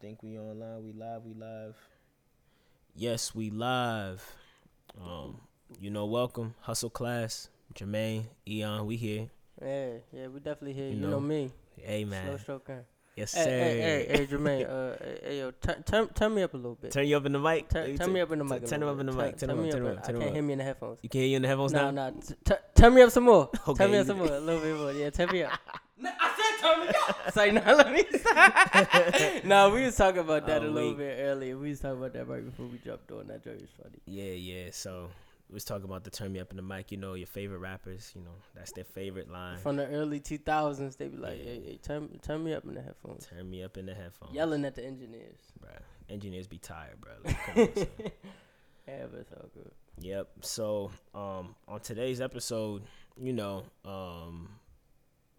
think we online. We live. We live. Yes, we live. Um, you know, welcome hustle class, Jermaine, Eon. We here. Yeah, yeah, we definitely here. You You, know, know, me. Hey man. Slow stroking. Yes Hey, sir. hey, hey, hey, Jermaine. Uh, hey, hey, yo, turn, turn, turn me up a little bit. Turn you up in the mic. Turn, turn me up in the mic. Turn him up in the mic. Turn him me up. Turn him up. I can't hear me in the headphones. You can't hear you in the headphones No, now. no. t- turn me up some more. Okay, turn me up some more. A little bit more. Yeah, turn me up. No, I said turn me up. It's like, no, let me stop. no, we was talking about that Oh, a little wait. bit earlier. We was talking about that right before we jumped on. That joke was funny. Yeah, yeah. So we was talking about the turn me up in the mic. You know, your favorite rappers. You know, that's their favorite line. From the early 2000s, they be like, Yeah. hey, hey, turn, turn me up in the headphones. Turn me up in the headphones. Yelling at the engineers. Bruh. Engineers be tired, bro. Like, on. Yeah, but it's all good. Yep. So, um, on today's episode, you know, um,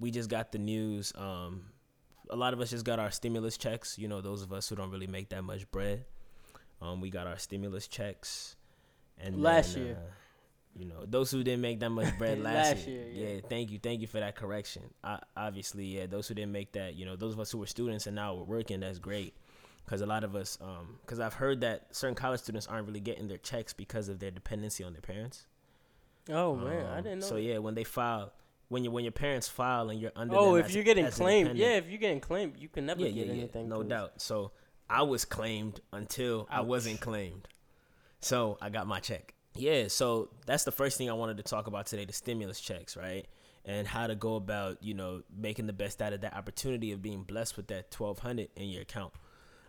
we just got the news. Um, a lot of us just got our stimulus checks. You know, those of us who don't really make that much bread. Um, we got our stimulus checks, and Last then, year. uh, you know, those who didn't make that much bread last, Last year. year, yeah. thank you, thank you for that correction. I, obviously, yeah, those who didn't make that, you know, those of us who were students and now we're working, that's great. Because a lot of us, because I've heard that certain college students aren't really getting their checks because of their dependency on their parents. Oh, man. I Um, didn't know. So yeah, when they file, when you when your parents file and you're under. Oh, if as- you're getting claimed, yeah, if you're getting claimed, you can never yeah, get yeah, yeah, anything. no 'cause- doubt. So I was claimed until I wasn't claimed. So I got my check. Yeah, so that's the first thing I wanted to talk about today: the stimulus checks, right? And how to go about, you know, making the best out of that opportunity of being blessed with that twelve hundred in your account.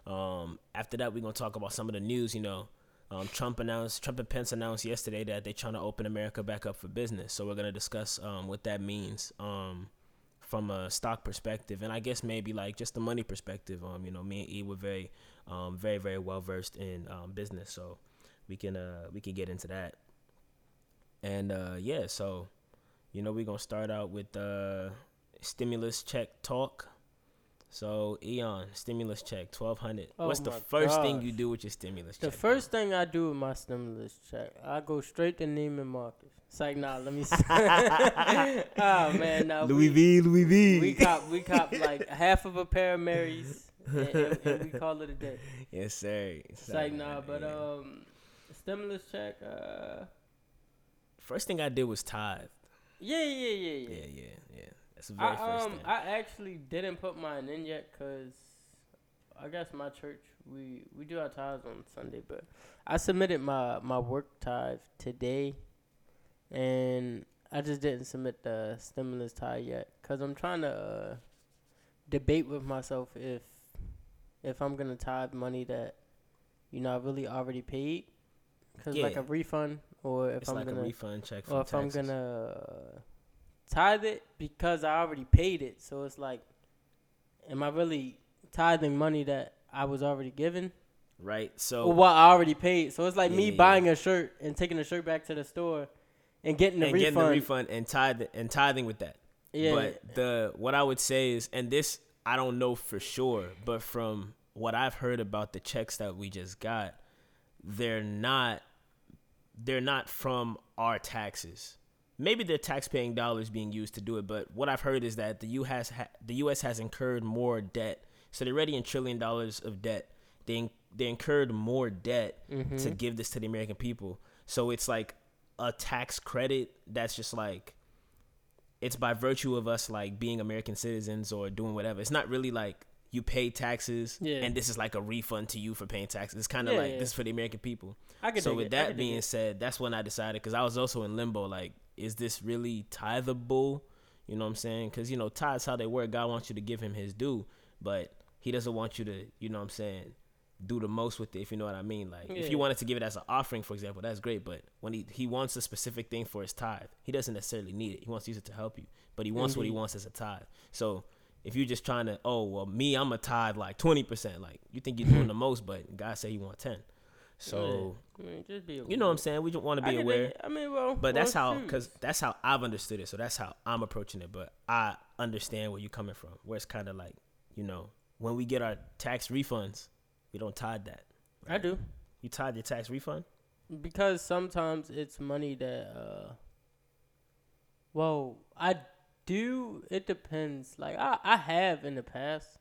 Um, after that, we're gonna talk about some of the news. You know, um, Trump announced, Trump and Pence announced yesterday that they're trying to open America back up for business. So we're gonna discuss um, what that means um, from a stock perspective, and I guess maybe like just the money perspective. Um, you know, me and E were very, um, very, very well versed in um, business, so we can uh, we can get into that. And uh, yeah, so you know, we're gonna start out with uh, stimulus check talk. So Eon, stimulus check, twelve hundred. Oh What's the first thing you do with your stimulus check? The check? first thing I do with my stimulus check, I go straight to Neiman Marcus. It's like, nah, let me. See. oh man, nah, Louis we, V, Louis V. we cop, we cop like half of a pair of Marys, and, and, and we call it a day. yes, sir. It's like, nah, but um, stimulus check, uh, first thing I did was tithe. yeah, yeah, yeah, yeah. Yeah, yeah, yeah. That's the very I first um thing. I actually didn't put mine in yet because I guess my church we we do our tithes on Sunday, but I submitted my my work tithe today, and I just didn't submit the stimulus tithe yet because I'm trying to uh, debate with myself if if I'm gonna tithe money that you know I really already paid, cause like a refund, or if it's I'm like gonna refund check or if taxes. I'm gonna tithe it because I already paid it. So it's like, am I really tithing money that I was already given right. So or what I already paid? So it's like Yeah, me yeah, buying a shirt and taking the shirt back to the store and getting the and refund. getting the refund and tithe and tithing with that. Yeah, But the what I would say is, and this I don't know for sure, but from what I've heard about the checks that we just got, they're not they're not from our taxes. Maybe they're tax-paying dollars being used to do it, but what I've heard is that the U.S. Ha- the U.S. has incurred more debt, so they're already in trillion dollars of debt. They in- they incurred more debt Mm-hmm. to give this to the American people, so it's like a tax credit that's just like it's by virtue of us like being American citizens or doing whatever. It's not really like you pay taxes Yeah. and this is like a refund to you for paying taxes. It's kind of Yeah, like yeah. this is for the American people. I could So with it. That being said, that's when I decided because I was also in limbo. Like, is this really tithable? You know what I'm saying? Because you know tithes how they work. God wants you to give Him His due, but He doesn't want you to. You know what I'm saying? Do the most with it, if you know what I mean. Like, if you wanted to give it as an offering, for example, that's great. But when he he wants a specific thing for his tithe, he doesn't necessarily need it. He wants to use it to help you, but he wants what he wants as a tithe. So if you're just trying to, oh well, me, I'm a tithe like twenty percent. Like you think you're doing the most, but God said He want ten. So I mean, just be you know what I'm saying? We just want to be dig aware. it. I mean, well, But that's how, because that's how I've understood it. So that's how I'm approaching it. But I understand where you're coming from. Where it's kind of like, you know, when we get our tax refunds, we don't tithe that. I do. You tithe your tax refund? because sometimes it's money that uh well i do it depends like i i have in the past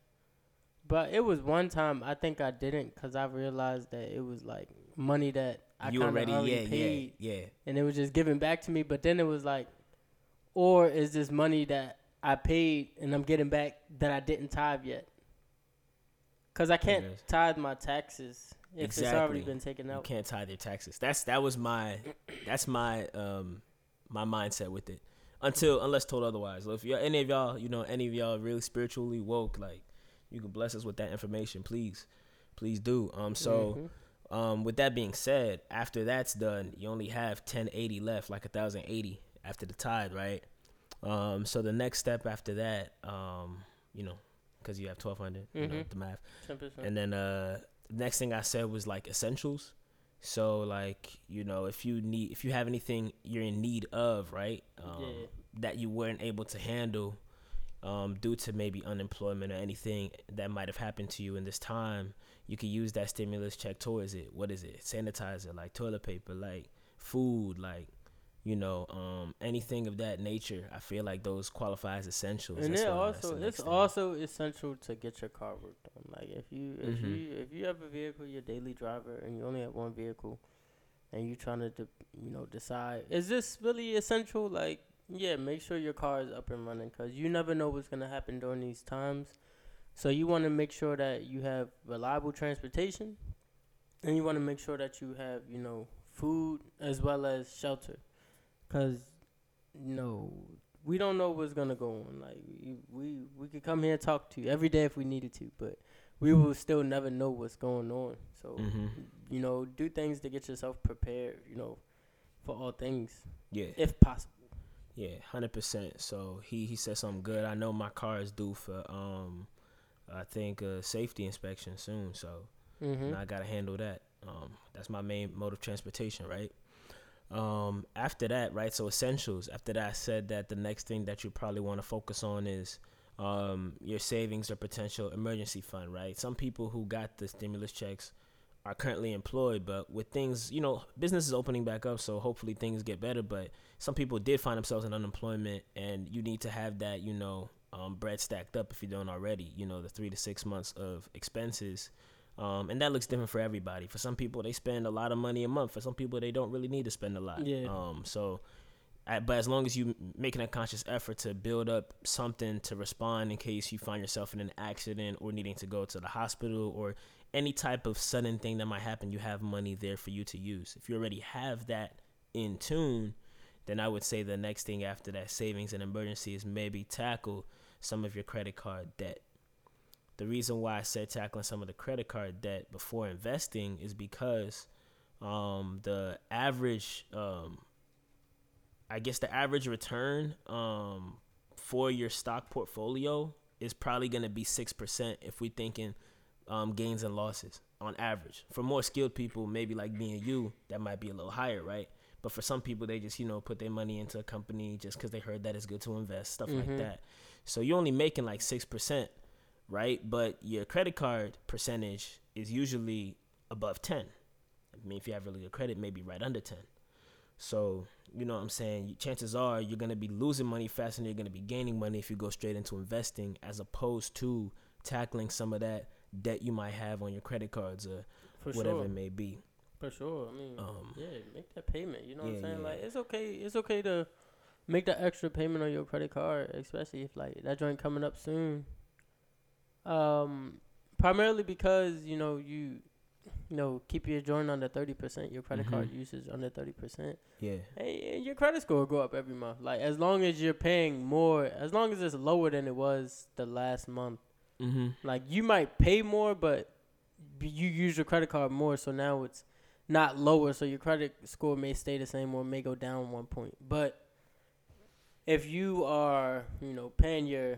But it was one time I think I didn't because I realized that it was like money that I you already, already yeah, paid, yeah, yeah. and it was just given back to me. But then it was like, or is this money that I paid and I'm getting back that I didn't tithe yet? Because I can't Yes. tithe my taxes if it's already been taken out. You can't tithe your taxes. That's that was my that's my um my mindset with it. Until unless told otherwise. So if y'all, any of y'all, you know, any of y'all really spiritually woke, like you can bless us with that information, please. Please do. Um so Mhm. um with that being said, after that's done, you only have ten eighty left, like a thousand eighty after the tithe, right? Um so the next step after that, um, you know, because you have twelve hundred, you know, Mhm. the math. 10%. And then uh next thing I said was like essentials. So like, you know, if you need if you have anything you're in need of, right? Um Yeah. that you weren't able to handle um due to maybe unemployment or anything that might have happened to you in this time, you could use that stimulus check towards it. What is it? Sanitizer, like toilet paper, like food, like you know, um, anything of that nature. I feel like those qualify as essentials. and That's it also it's thing. also essential to get your car worked on. Like if you if Mhm. you if you have a vehicle, your daily driver, and you only have one vehicle, and you're trying to de- you know decide is this really essential? Like yeah, make sure your car is up and running because you never know what's gonna happen during these times. So you want to make sure that you have reliable transportation, and you want to make sure that you have you know food as well as shelter, because you know we don't know what's gonna go on. Like we we, we could come here and talk to you every day if we needed to, but we will still never know what's going on. So Mhm. you know, do things to get yourself prepared. You know, for all things Yeah. if possible. Yeah, hundred percent. So he he said something good. I know my car is due for um, I think a safety inspection soon. So Mm-hmm. I gotta handle that. Um, that's my main mode of transportation, right? Um, after that, right? So essentials. After that, I said that the next thing that you probably want to focus on is um your savings or potential emergency fund, right? Some people who got the stimulus checks are currently employed, but with things, you know, business is opening back up, so hopefully things get better. But some people did find themselves in unemployment, and you need to have that, you know, um, bread stacked up if you don't already. You know, the three to six months of expenses, um, and that looks different for everybody. For some people, they spend a lot of money a month. For some people, they don't really need to spend a lot. Yeah. Um, so. But as long as you making a conscious effort to build up something to respond in case you find yourself in an accident or needing to go to the hospital or any type of sudden thing that might happen, you have money there for you to use. If you already have that in tune, then I would say the next thing after that savings and emergency is maybe tackle some of your credit card debt. The reason why I said tackling some of the credit card debt before investing is because um, the average, um, I guess the average return um, for your stock portfolio is probably going to be 6% if we're thinking um, gains and losses on average. For more skilled people, maybe like me and you, that might be a little higher, right? But for some people, they just you know put their money into a company just because they heard that it's good to invest, stuff like Mhm. that. So you're only making like six percent, right? But your credit card percentage is usually above ten. I mean, if you have really good credit, maybe right under ten. So you know what I'm saying. Chances are you're gonna be losing money faster than you're gonna be gaining money if you go straight into investing, as opposed to tackling some of that debt you might have on your credit cards or For whatever sure. it may be. For sure. I mean, Um, yeah, make that payment. You know what I'm saying? yeah. Like it's okay. It's okay to make that extra payment on your credit card, especially if like that joint coming up soon. Um, primarily because you know you, you know, keep your joint under thirty percent. Your credit card Mhm. usage under thirty percent. Yeah. Hey, and your credit score will go up every month. Like as long as you're paying more, as long as it's lower than it was the last month. Mm-hmm. Like you might pay more, but you use your credit card more, so now it's not lower. So your credit score may stay the same or may go down one point. But if you are, you know, paying your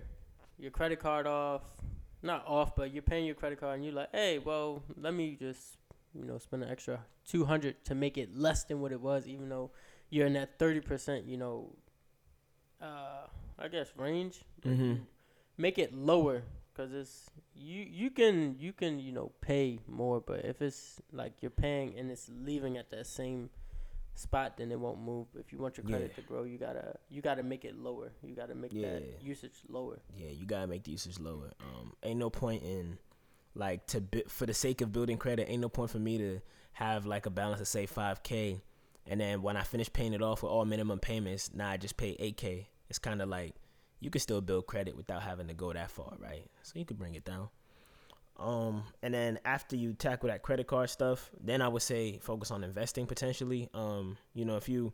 your credit card off, not off, but you're paying your credit card, and you're like, hey, well, let me just, you know, spend an extra two hundred to make it less than what it was, even though you're in that thirty percent, you know, uh, I guess range. Mhm. Make it lower because it's you you can you can you know pay more, but if it's like you're paying and it's leaving at that same spot, then it won't move. If you want your credit Yeah. to grow, you gotta you gotta make it lower. You gotta make Yeah. that usage lower. Yeah, you gotta make the usage lower. Um, ain't no point in like to bi- for the sake of building credit, ain't no point for me to have like a balance of say five k, and then when I finish paying it off with all minimum payments, now I just pay eight k. It's kind of like you can still build credit without having to go that far, right? So you could bring it down. Um, and then after you tackle that credit card stuff, then I would say focus on investing potentially. Um, you know, if you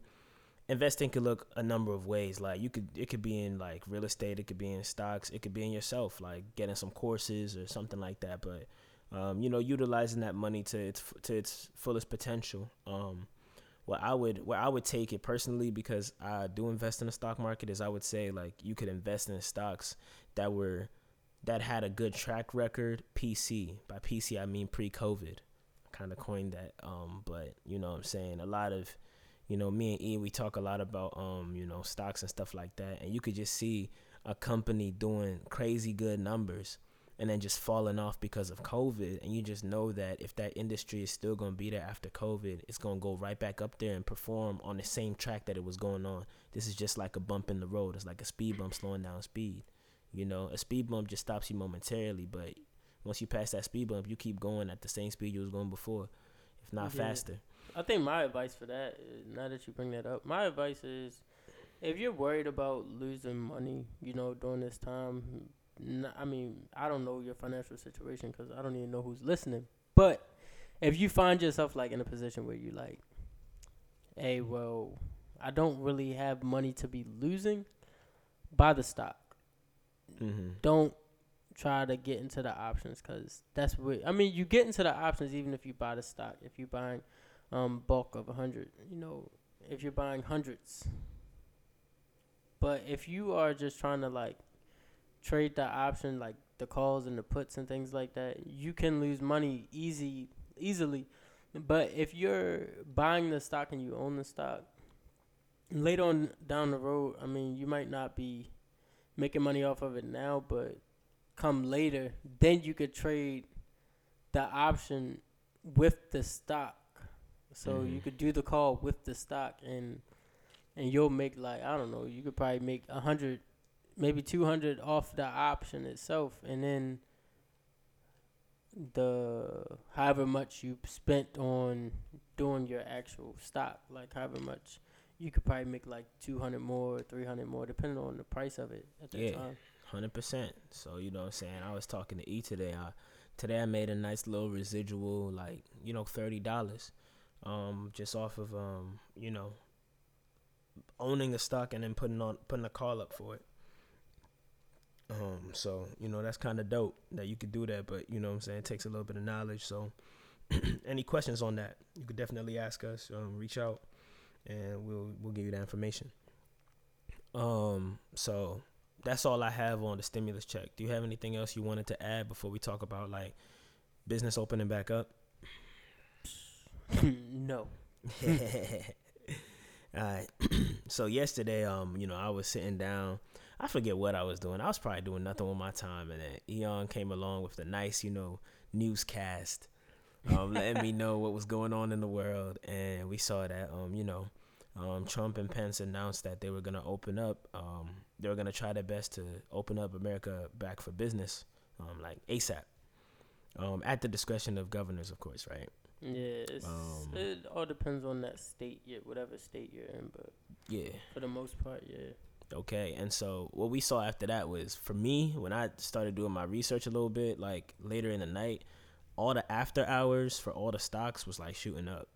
investing could look a number of ways. Like you could, it could be in like real estate, it could be in stocks, it could be in yourself, like getting some courses or something like that. But um, you know, utilizing that money to its to its fullest potential. Um, what I would where I would take it personally because I do invest in the stock market is I would say like you could invest in stocks that were that had a good track record PC. By PC I mean pre-COVID. Kind of coined that um but you know what I'm saying a lot of you know me and Ian we talk a lot about um you know stocks and stuff like that and you could just see a company doing crazy good numbers and then just falling off because of COVID. And you just know that if that industry is still going to be there after COVID, it's going to go right back up there and perform on the same track that it was going on. This is just like a bump in the road. It's like a speed bump slowing down speed. You know, a speed bump just stops you momentarily, but once you pass that speed bump, you keep going at the same speed you was going before, if not yeah. faster. I think my advice for that, uh, now that you bring that up, my advice is if you're worried about losing money, you know, during this time, I mean, I don't know your financial situation because I don't even know who's listening. But if you find yourself like in a position where you like, hey, well, I don't really have money to be losing, buy the stock. Mm-hmm. Don't try to get into the options because that's what I mean. You get into the options even if you buy the stock. If you're buying um, bulk of a hundred, you know, if you're buying hundreds. But if you are just trying to like trade the option like the calls and the puts and things like that, you can lose money easy easily. But if you're buying the stock and you own the stock, later on down the road, I mean, you might not be making money off of it now, but come later, then you could trade the option with the stock. So mm-hmm. you could do the call with the stock and and you'll make like I don't know, you could probably make a hundred maybe 200 off the option itself and then the however much you spent on doing your actual stock like however much you could probably make like 200 more 300 more depending on the price of it at that yeah, time. 100% so you know what i'm saying? I was talking to e today. I, today i made a nice little residual like you know $30 um just off of um you know owning a stock and then putting on putting a call up for it um, so you know that's kind of dope that you could do that, but you know what I'm saying it takes a little bit of knowledge. So any questions on that, you could definitely ask us. Um, reach out, and we'll we'll give you that information. Um, so that's all I have on the stimulus check. Do you have anything else you wanted to add before we talk about like business opening back up? no. all right. so yesterday, um, you know, I was sitting down I forget what I was doing. I was probably doing nothing with my time, and then Eon came along with the nice, you know, newscast, um, letting me know what was going on in the world, and we saw that, um, you know, um, Trump and Pence announced that they were gonna open up. Um, they were gonna try their best to open up America back for business, um, like ASAP, um, at the discretion of governors, of course, right? Yeah, it all depends on that state, yeah, whatever state you're in, but yeah, for the most part, yeah. Okay, and so what we saw after that was for me when I started doing my research a little bit, like later in the night, all the after hours for all the stocks was like shooting up.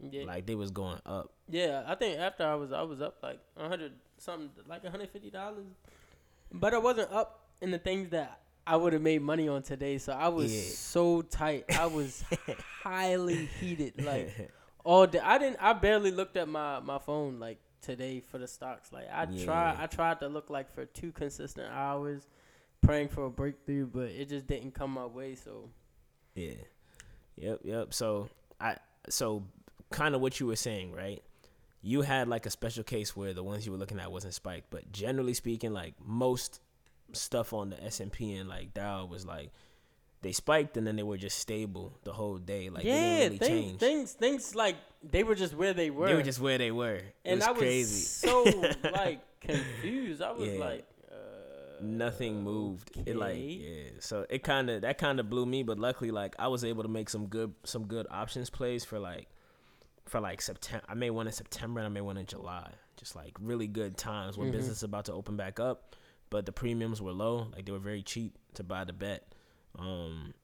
Yeah. Like they was going up. Yeah, I think after I was I was up like a hundred something like hundred fifty dollars, but I wasn't up in the things that I would have made money on today. So I was yeah. so tight. I was highly heated. Like all day. I didn't. I barely looked at my my phone. Like today for the stocks. Like I yeah. try, I tried to look like for two consistent hours, praying for a breakthrough, but it just didn't come my way. So, yeah, yep, yep. So I, so kind of what you were saying, right? You had like a special case where the ones you were looking at wasn't spiked, but generally speaking, like most stuff on the S and P and like Dow was like they spiked and then they were just stable the whole day. Like yeah, really things, things, things like they were just where they were. They were just where they were. It and was I was so like confused. I was yeah. like, uh, nothing moved. It like yeah. So it kind of that kind of blew me, but luckily like I was able to make some good some good options plays for like for like September. I made one in September and I made one in July. Just like really good times when Mhm. business is about to open back up, but the premiums were low. Like they were very cheap to buy the bet. Um,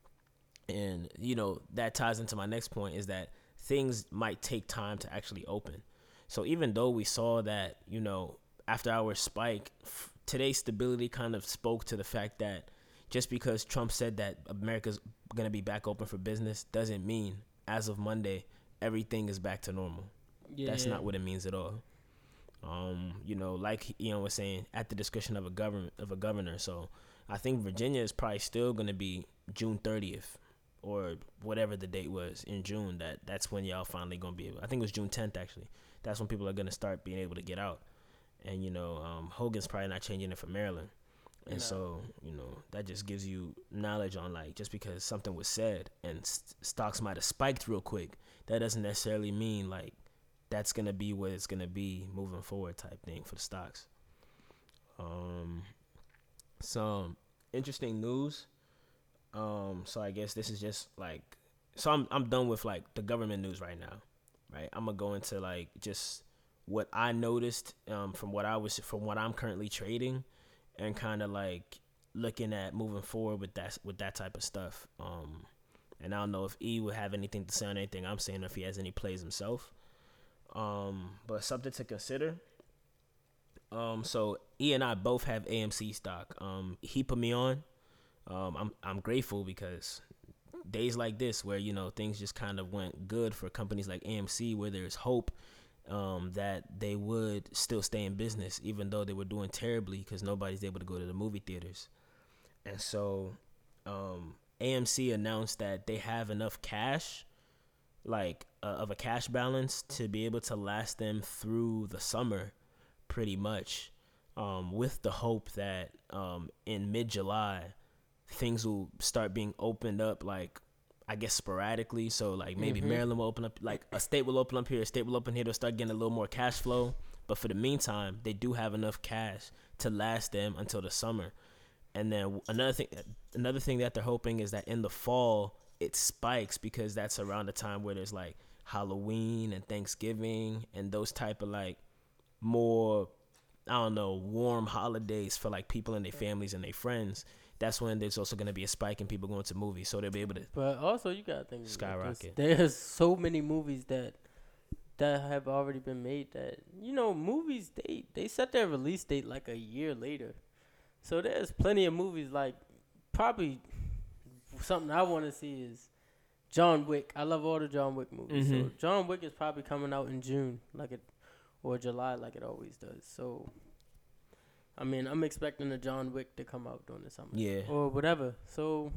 and you know that ties into my next point is that things might take time to actually open. So even though we saw that, you know, after our spike, f- today's stability kind of spoke to the fact that just because Trump said that America's going to be back open for business doesn't mean as of Monday everything is back to normal. Yeah. That's not what it means at all. Um, you know, like Ian was saying, at the discretion of a government of a governor. So I think Virginia is probably still going to be June 30th or whatever the date was in June. That that's when y'all finally going to be. Able, I think it was June 10th actually. That's when people are going to start being able to get out. And you know, um, Hogan's probably not changing it for Maryland. And No. so, you know, that just gives you knowledge on like just because something was said and st- stocks might have spiked real quick, that doesn't necessarily mean like that's gonna be what it's gonna be moving forward type thing for the stocks. Um, some interesting news. Um, so I guess this is just like so I'm I'm done with like the government news right now, right? I'm gonna go into like just what I noticed um from what I was from what I'm currently trading, and kind of like looking at moving forward with that with that type of stuff. Um, and I don't know if E would have anything to say on anything I'm saying, if he has any plays himself. Um, but something to consider. Um, so E and I both have AMC stock. Um, he put me on. Um, I'm I'm grateful because days like this, where you know things just kind of went good for companies like AMC, where there's hope um, that they would still stay in business, even though they were doing terribly because nobody's able to go to the movie theaters. And so, um, AMC announced that they have enough cash, like uh, of a cash balance, to be able to last them through the summer, pretty much, um, with the hope that um, in mid July, things will start being opened up, like I guess sporadically. So like maybe Mhm. Maryland will open up, like a state will open up here, a state will open here. They'll start getting a little more cash flow. But for the meantime, they do have enough cash to last them until the summer. And then another thing, another thing that they're hoping is that in the fall it spikes because that's around the time where there's like Halloween and Thanksgiving and those type of like more I don't know warm holidays for like people and their families and their friends. That's when there's also gonna be a spike in people going to movies, so they'll be able to. But also, you gotta think about this. Skyrocket. There's so many movies that that have already been made that you know movies they they set their release date like a year later. So there's plenty of movies like probably something I want to see is John Wick. I love all the John Wick movies. So Mhm. John Wick is probably coming out in June, like it or July, like it always does. So. I mean, I'm expecting the John Wick to come out during the summer Yeah, or whatever. So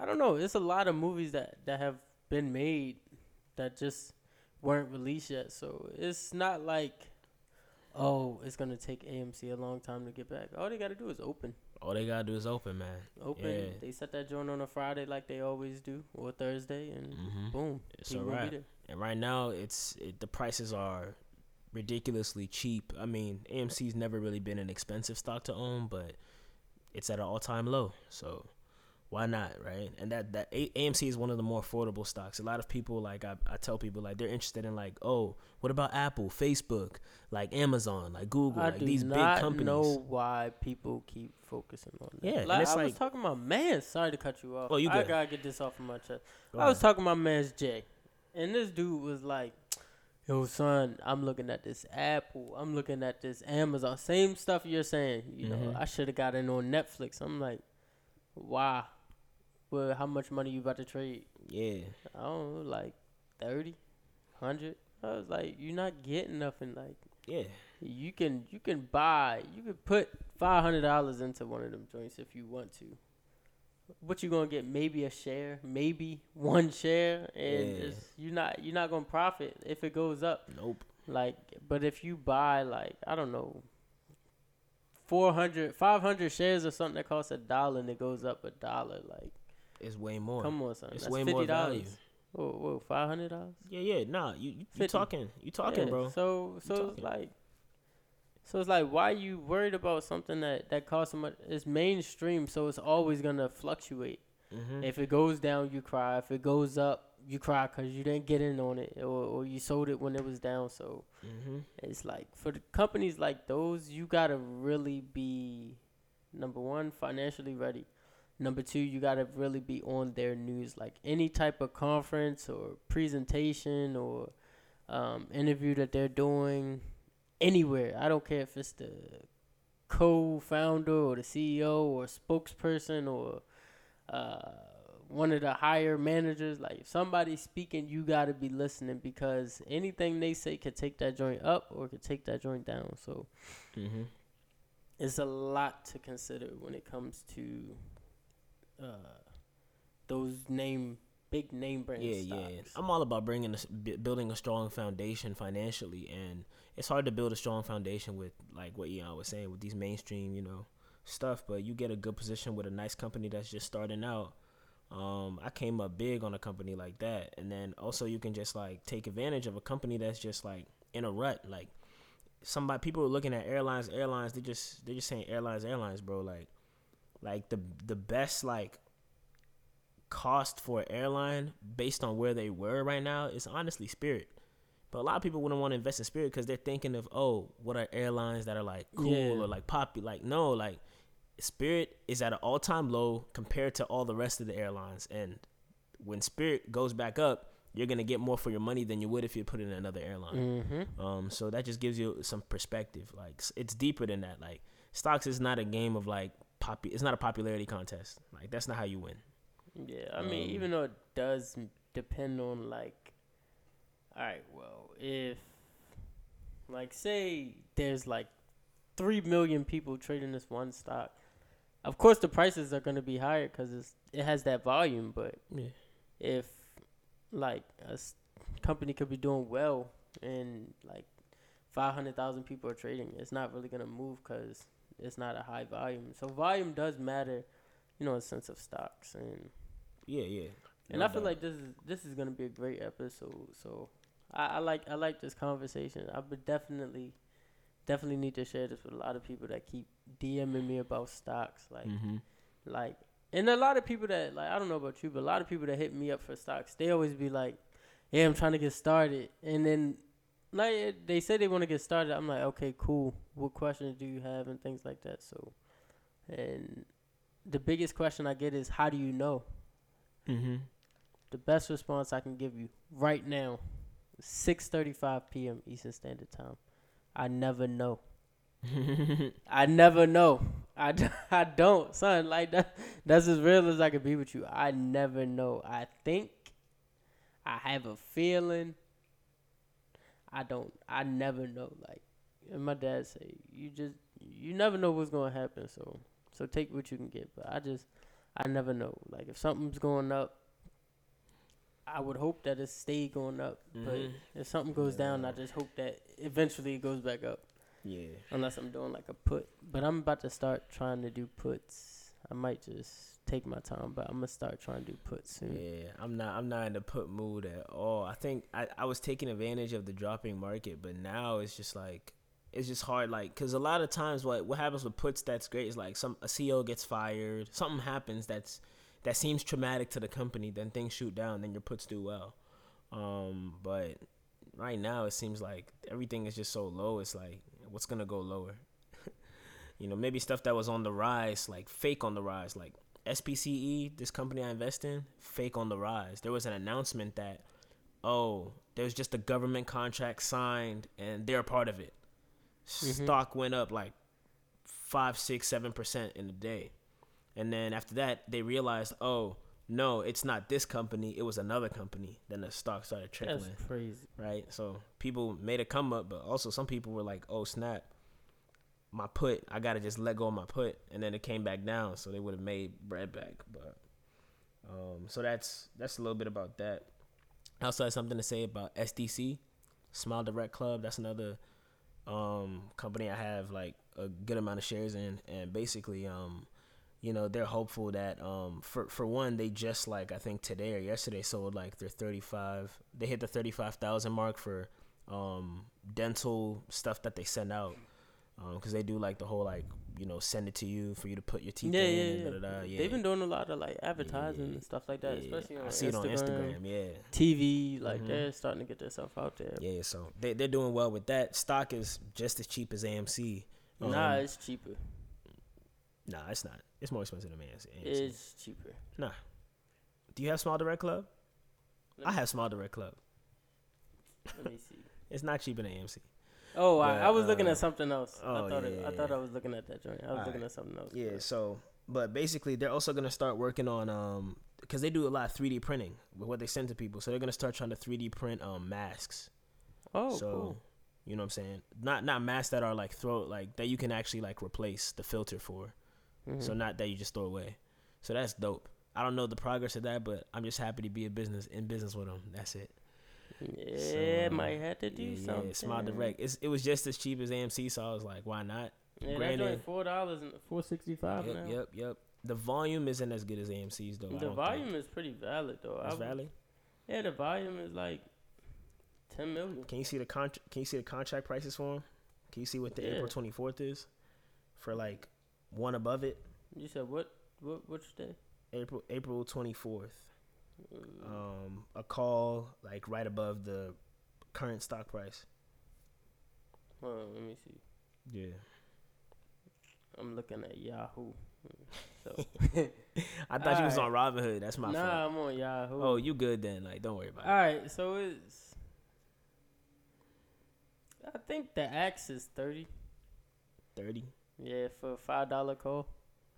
I don't know. It's a lot of movies that that have been made that just weren't released yet. So it's not like oh, it's gonna take AMC a long time to get back. All they gotta do is open. all they gotta do is open, man. Open. Yeah. They set that joint on a Friday like they always do, or Thursday, and hmm boom, It's people a will be wrap. there. And right now, it's it, the prices are ridiculously cheap. I mean, AMC's never really been an expensive stock to own, but it's at an all time low. So why not, right? And that that AMC is one of the more affordable stocks. A lot of people like I, I tell people like they're interested in like, oh, what about Apple, Facebook, like Amazon, like Google, I like these big companies. I don't know why people keep focusing on that. Yeah, like, I was talking about man. Sorry to cut you off. Oh, you I gotta get this off of my chest. Go I was ahead. talking about man's Jay, and this dude was like, "Yo, son, I'm looking at this Apple. I'm looking at this Amazon. Same stuff you're saying. You know, Mhm. I should have got in on Netflix. I'm like, why? Well, how much money you about to trade? yeah, I don't know, like 30, 100. I was like, you're not getting nothing. Like, yeah, you can you can buy you can put five hundred dollars into one of them joints if you want to. What you gonna get? Maybe a share, maybe one share, and Yeah. you're not you're not gonna profit if it goes up. nope. Like, but if you buy like I don't know, 400, 500 shares or something that costs a dollar and it goes up a dollar, like It's way more. come on, son, it's that's way fifty more value. Whoa, whoa, five hundred dollars. Yeah, yeah, nah, you you, you talking, you talking, Yeah, bro. So so it's like So it's like, why you worried about something that that costs so much? It's mainstream, so it's always gonna fluctuate. Mm-hmm. If it goes down, you cry. If it goes up, you cry because you didn't get in on it, or, or you sold it when it was down. So mm-hmm. it's like for the companies like those, you gotta really be number one financially ready. Number two, you gotta really be on their news, like any type of conference or presentation or um, interview that they're doing anywhere. I don't care if it's the co-founder or the CEO or spokesperson or uh, one of the higher managers. Like if somebody's speaking, you gotta be listening because anything they say could take that joint up or could take that joint down. So Mm-hmm. it's a lot to consider when it comes to uh, those name big name brands. Yeah, stocks. yeah. I'm all about bringing, a, building a strong foundation financially, and it's hard to build a strong foundation with like what Ian was saying with these mainstream, you know, stuff. But you get a good position with a nice company that's just starting out. Um, I came up big on a company like that, and then also you can just like take advantage of a company that's just like in a rut. Like somebody, people are looking at airlines, airlines. They just they're just saying airlines, airlines, bro. Like, like the the best like cost for an airline based on where they were right now is honestly Spirit. But a lot of people wouldn't want to invest in Spirit because they're thinking of, oh, what are airlines that are like cool Yeah. or like popular? Like, no, like Spirit is at an all time low compared to all the rest of the airlines. And when Spirit goes back up, you're gonna get more for your money than you would if you put it in another airline. Mm-hmm. Um, so that just gives you some perspective. Like it's deeper than that. Like stocks is not a game of like pop. It's not a popularity contest. Like that's not how you win. Yeah, I mean, Um, even though it does depend on like, all right, well, if like say there's like three million people trading this one stock, of course the prices are gonna be higher because it's it has that volume. But Yeah. if like a s- company could be doing well and like five hundred thousand people are trading, it's not really gonna move because it's not a high volume. So volume does matter, you know, in sense of stocks and. Yeah, yeah. And No I feel doubt. like this is this is gonna be a great episode. So I, I like I like this conversation. I would definitely definitely need to share this with a lot of people that keep DMing me about stocks. Like Mm-hmm. like and a lot of people that like I don't know about you, but a lot of people that hit me up for stocks, they always be like, Yeah, I'm trying to get started and then like they say they want to get started. I'm like, okay, cool. What questions do you have and things like that. So and the biggest question I get is how do you know? Mm-hmm. The best response I can give you right now, 6:35 p.m. Eastern Standard Time. I never know. I never know. I, d- I don't, son. Like that. That's as real as I can be with you. I never know. I think. I have a feeling. I don't. I never know. Like, and my dad say, you just you never know what's gonna happen. So so take what you can get. But I just I never know. Like if something's going up, I would hope that it stay going up. Mhm. But if something goes down, I just hope that eventually it goes back up. yeah. Unless I'm doing like a put. But I'm about to start trying to do puts. I might just take my time, but I'm gonna start trying to do puts soon. Yeah, I'm not. I'm not in the put mood at all. I think I, I was taking advantage of the dropping market, but now it's just like it's just hard. Like, cause a lot of times, what what happens with puts that's great is like some a CEO gets fired, something happens that's that seems traumatic to the company, then things shoot down, then your puts do well. Um, but right now it seems like everything is just so low. It's like what's gonna go lower? you know, maybe stuff that was on the rise, like fake on the rise, like SPCE, this company I invest in, fake on the rise. There was an announcement that, oh, there's just a government contract signed and they're a part of it. Mhm. Stock went up like five, six, seven percent in a day. And then after that, they realized, oh, no, it's not this company, it was another company. Then the stock started trickling. That's crazy. right? So people made a come up, but also some people were like, oh, snap my put, I gotta just let go of my put, and then it came back down, so they would have made bread back. But um, so that's that's a little bit about that. I also had something to say about SDC, Smile Direct Club. That's another um company I have like a good amount of shares in, and basically um. You know they're hopeful that um for for one they just like I think today or yesterday sold like their thirty five they hit the thirty five thousand mark for um dental stuff that they send out because they do like the whole like you know send it to you for you to put your teeth Yeah, in. yeah, and yeah. yeah. They've been doing a lot of like advertising Yeah. and stuff like that, Yeah, especially on I see it on Instagram. Yeah, TV. Like Mhm. they're starting to get themselves out there. yeah. So they they're doing well with that. Stock is just as cheap as AMC. Um, nah, it's cheaper. nah, it's not. It's more expensive than AMC. It's cheaper. Nah. Do you have Smile Direct Club? Let I have Smile Direct Club. Let me see. It's not cheaper than AMC. Oh, I, But, I was looking uh, at something else. oh, I thought it, yeah, I thought. I was looking at that joint. I was looking Alright. at something else. Yeah. So, but basically, they're also gonna start working on um because they do a lot of 3D printing with what they send to people. So they're gonna start trying to 3D print um masks. Oh, so cool. you know what I'm saying? Not not masks that are like throw like that you can actually like replace the filter for. So Mhm. not that you just throw away. So that's dope. I don't know the progress of that, but I'm just happy to be a business in business with them. That's it. Yeah, So, might have to do yeah, something. Yeah, Smile Direct. It's, it was just as cheap as AMC, so I was like, why not? Yeah, Granted- joint four dollars and four sixty five Yep, now. yep, yep. The volume isn't as good as AMC's though. The volume Think. is pretty valid though. It's would- valid. Yeah, the volume is like ten million. Can you see the con- Can you see the contract prices for them? Can you see what the Yeah. April 24th is for like one above it? You said what? What? Which day? April April 24th. Uh, Um, a call like right above the current stock price. hold on, let me see. Yeah. I'm looking at Yahoo. So I thought you was on Alright. Robinhood. That's my nah, fault. I'm on Yahoo. Oh, you good then? Like, don't worry about it. All right, so it's. I think the axe is thirty. Thirty. Yeah, for a five dollar call.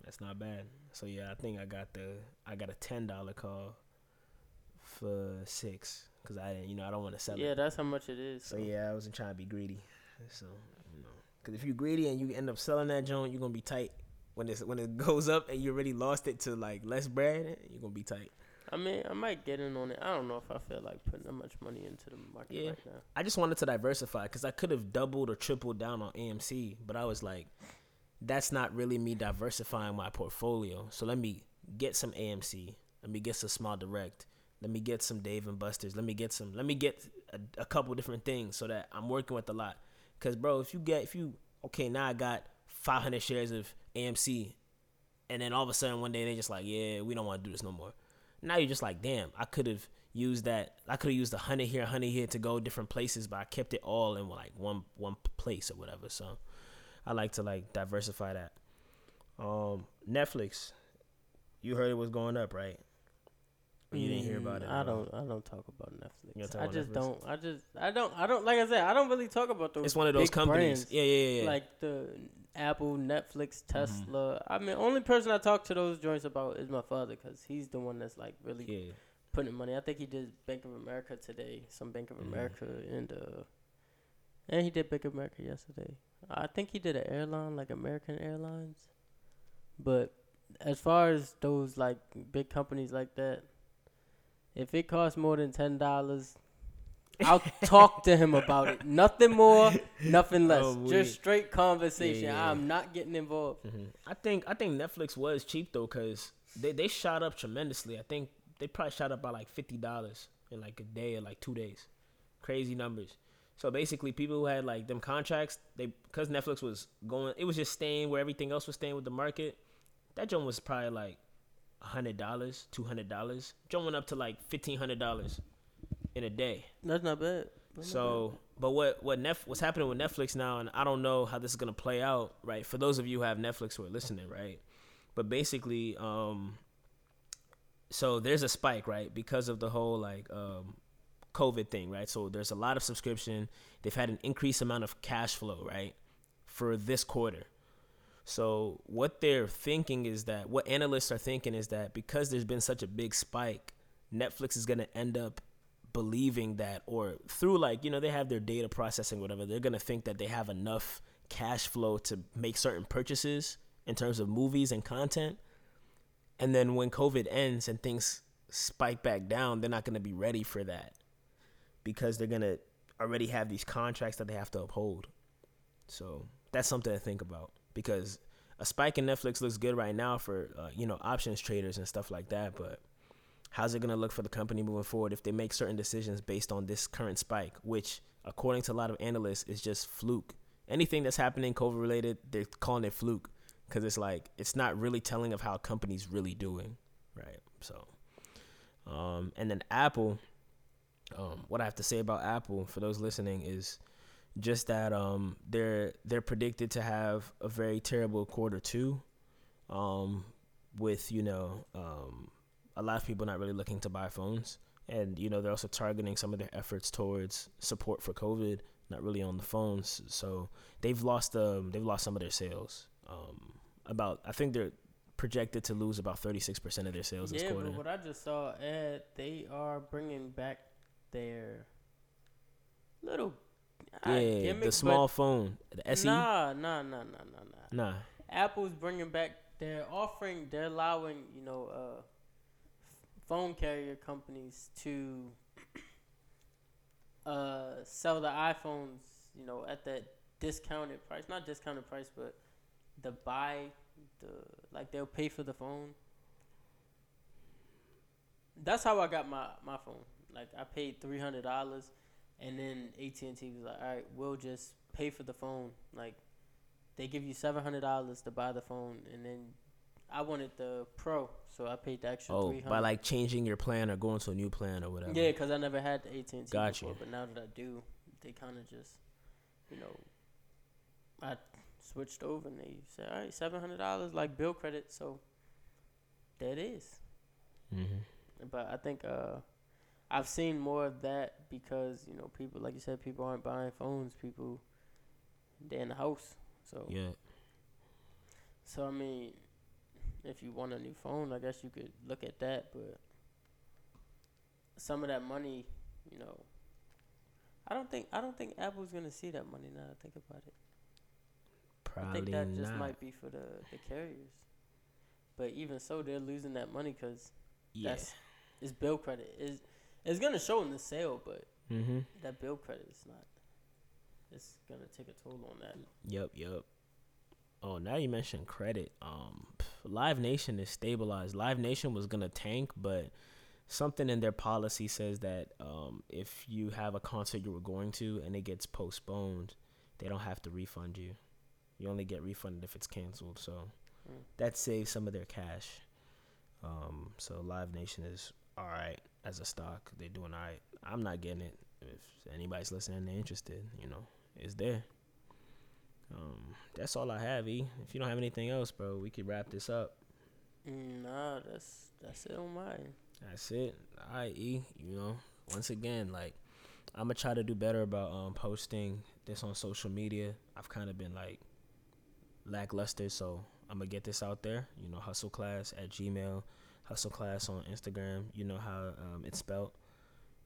That's not bad. So yeah, I think I got the I got a ten dollar call for six because I didn't, you know, I don't want to sell Yeah, it. Yeah, that's how much it is. So yeah, I wasn't trying to be greedy. So you know, because if you're greedy and you end up selling that joint, you're gonna be tight. When it's when it goes up and you already lost it to like less bread, you're gonna be tight. I mean, I might get in on it. I don't know if I feel like putting that much money into the market Yeah. right now. I just wanted to diversify because I could have doubled or tripled down on AMC, but I was like, that's not really me diversifying my portfolio. So let me get some AMC. Let me get some Smile Direct. Let me get some Dave and Buster's. Let me get some. Let me get a, a couple different things so that I'm working with a lot. Cause bro, if you get if you okay now I got 500 shares of AMC, and then all of a sudden one day they just like yeah we don't want to do this no more. Now you're just like damn I could have used that I could have used a hundred here, hundred here to go different places, but I kept it all in like one one place or whatever. So I like to like diversify that. Um, Netflix, you heard it was going up, right? Or you didn't hear about it? Mm, I don't. I don't talk about Netflix. Talk I about just Netflix? don't. I just. I don't. I don't. Like I said, I don't really talk about those. It's one of those companies. brands, Yeah, yeah, yeah. Like the Apple, Netflix, Mm-hmm. Tesla. I mean, only person I talk to those joints about is my father, cause he's the one that's like really yeah. putting money. I think he did Bank of America today. Some Bank of Mhm. America and uh, and he did Bank of America yesterday. I think he did an airline like American Airlines. But as far as those like big companies like that, if it costs more than ten dollars, I'll talk to him about it. Nothing more, nothing less. Oh, Just straight conversation. Yeah, yeah. I'm not getting involved. hmm I think I think Netflix was cheap though, cause they they shot up tremendously. I think they probably shot up by like fifty dollars in like a day or like two days. Crazy numbers. So basically, people who had like them contracts, they because Netflix was going, it was just staying where everything else was staying with the market. That joint was probably like hundred dollars, two hundred dollars. Went up to like fifteen hundred dollars in a day. That's not bad. That's not So, but what what Nef- what's happening with Netflix now, and I don't know how this is gonna play out, right? For those of you who have Netflix who are listening, right? But basically, um, so there's a spike, right, because of the whole like um, COVID thing, right? So there's a lot of subscription. They've had an increased amount of cash flow, right, for this quarter. So what they're thinking is that what analysts are thinking is that because there's been such a big spike, Netflix is gonna end up believing that or through like you know they have their data processing whatever they're gonna think that they have enough cash flow to make certain purchases in terms of movies and content. And then when covid ends and things spike back down they're not gonna be ready for that because they're gonna already have these contracts that they have to uphold. So that's something to think about because a spike in netflix looks good right now for uh, you know options traders and stuff like that but how's it going to look for the company moving forward if they make certain decisions based on this current spike, which, according to a lot of analysts, is just fluke. anything that's happening COVID related, they're calling it fluke because it's like it's not really telling of how companies really doing, right? So, um, and then Apple, um, what I have to say about Apple for those listening is just that um, they're they're predicted to have a very terrible quarter two, um, with you know um, a lot of people not really looking to buy phones, and you know they're also targeting some of their efforts towards support for COVID, not really on the phones. So they've lost um they've lost some of their sales. Um, about I think they're projected to lose about thirty six percent of their sales yeah, this quarter. but what I just saw, Ed, they are bringing back their little yeah, gimmick, the small phone, the SE. Nah, nah, nah, nah, nah, nah. Nah. Apple's bringing back. They're offering. They're allowing you know uh, phone carrier companies to uh, sell the iPhones. You know at that discounted price, not discounted price, but the buy the like they'll pay for the phone. That's how I got my my phone. Like I paid three hundred dollars, and then AT and T was like, "All right, we'll just pay for the phone." Like they give you seven hundred dollars to buy the phone, and then I wanted the Pro, so I paid the extra Oh, by like changing your plan or going to a new plan or whatever. yeah, because I never had the AT and T Got before, but now that I do, they kind of just, you know, I switched over, and they said, "All right, seven hundred dollars, like bill credit." So that is. Mm-hmm. But I think uh, I've seen more of that because you know people, like you said, people aren't buying phones. People they're in the house, so Yeah. so I mean, if you want a new phone, I guess you could look at that. But some of that money, you know, I don't think I don't think Apple's gonna see that money now. that I think about it. Probably I think that just might be for the the carriers. But even so, they're losing that money because yeah. that's it's bill credit. is It's gonna show in the sale, but Mm-hmm. that bill credit is not. It's gonna take a toll on that. Yep, yep. Oh, now you mentioned credit. Um, Live Nation is stabilized. Live Nation was gonna tank, but something in their policy says that um, if you have a concert you were going to and it gets postponed, they don't have to refund you. You only get refunded if it's canceled. So Mm. that saves some of their cash. Um, so Live Nation is all right as a stock. They're doing all right. I'm not getting it. If anybody's listening, they're interested. You know, it's there. Um, that's all I have, E. If you don't have anything else, bro, we could wrap this up. Mm, Nah, that's that's it on mine. That's it. All right, E. You know, once again, like I'm gonna try to do better about um posting this on social media. I've kind of been like lackluster, so I'm gonna get this out there. You know, hustle class at Gmail, hustle class on Instagram. You know how um, it's spelled.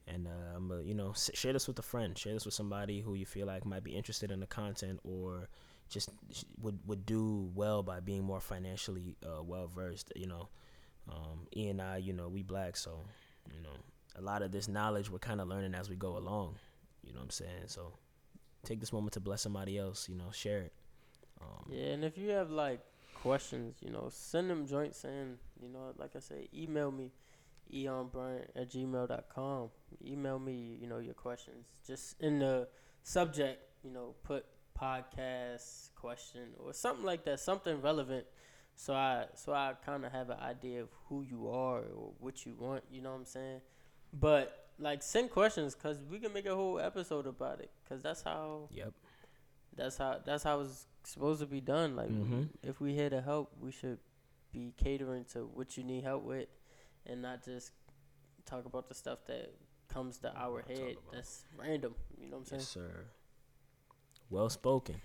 And uh, you know, share this with a friend. Share this with somebody who you feel like might be interested in the content or just would would do well by being more financially uh, well versed. You know, um, E and I, you know, we black, so you know, a lot of this knowledge we're kind of learning as we go along. You know what I'm saying? So take this moment to bless somebody else. You know, share it. Um, Yeah, and if you have like questions, you know, send them joints in. You know, like I say, email me, eonbryant at gmail.com. Email me, you know, your questions. Just in the subject, you know, put podcast question or something like that, something relevant. So I so I kind of have an idea of who you are or what you want. You know what I'm saying? But like send questions because we can make a whole episode about it because that's how Yep. That's how that's how it's supposed to be done. Like Mhm. if we here to help, we should be catering to what you need help with, and not just talk about the stuff that comes to our Talk head. That's random. You know what I'm Yes, saying? sir. Well spoken.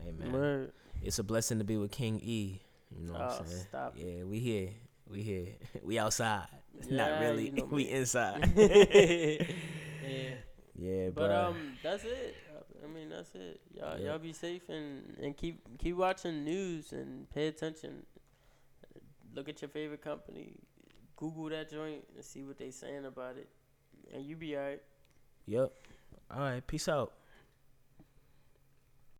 Amen. Word. it's a blessing to be with King E. You know what Oh, I'm saying? stop. Yeah, we here. We here. we outside. Yeah, Not really. you know we inside. yeah. yeah, But bruh. um, that's it. I mean, that's it. Y'all, Yeah. y'all be safe and and keep keep watching news and pay attention. Look at your favorite company. Google that joint and see what they saying about it, and you be alright. Yep. All right. Peace out.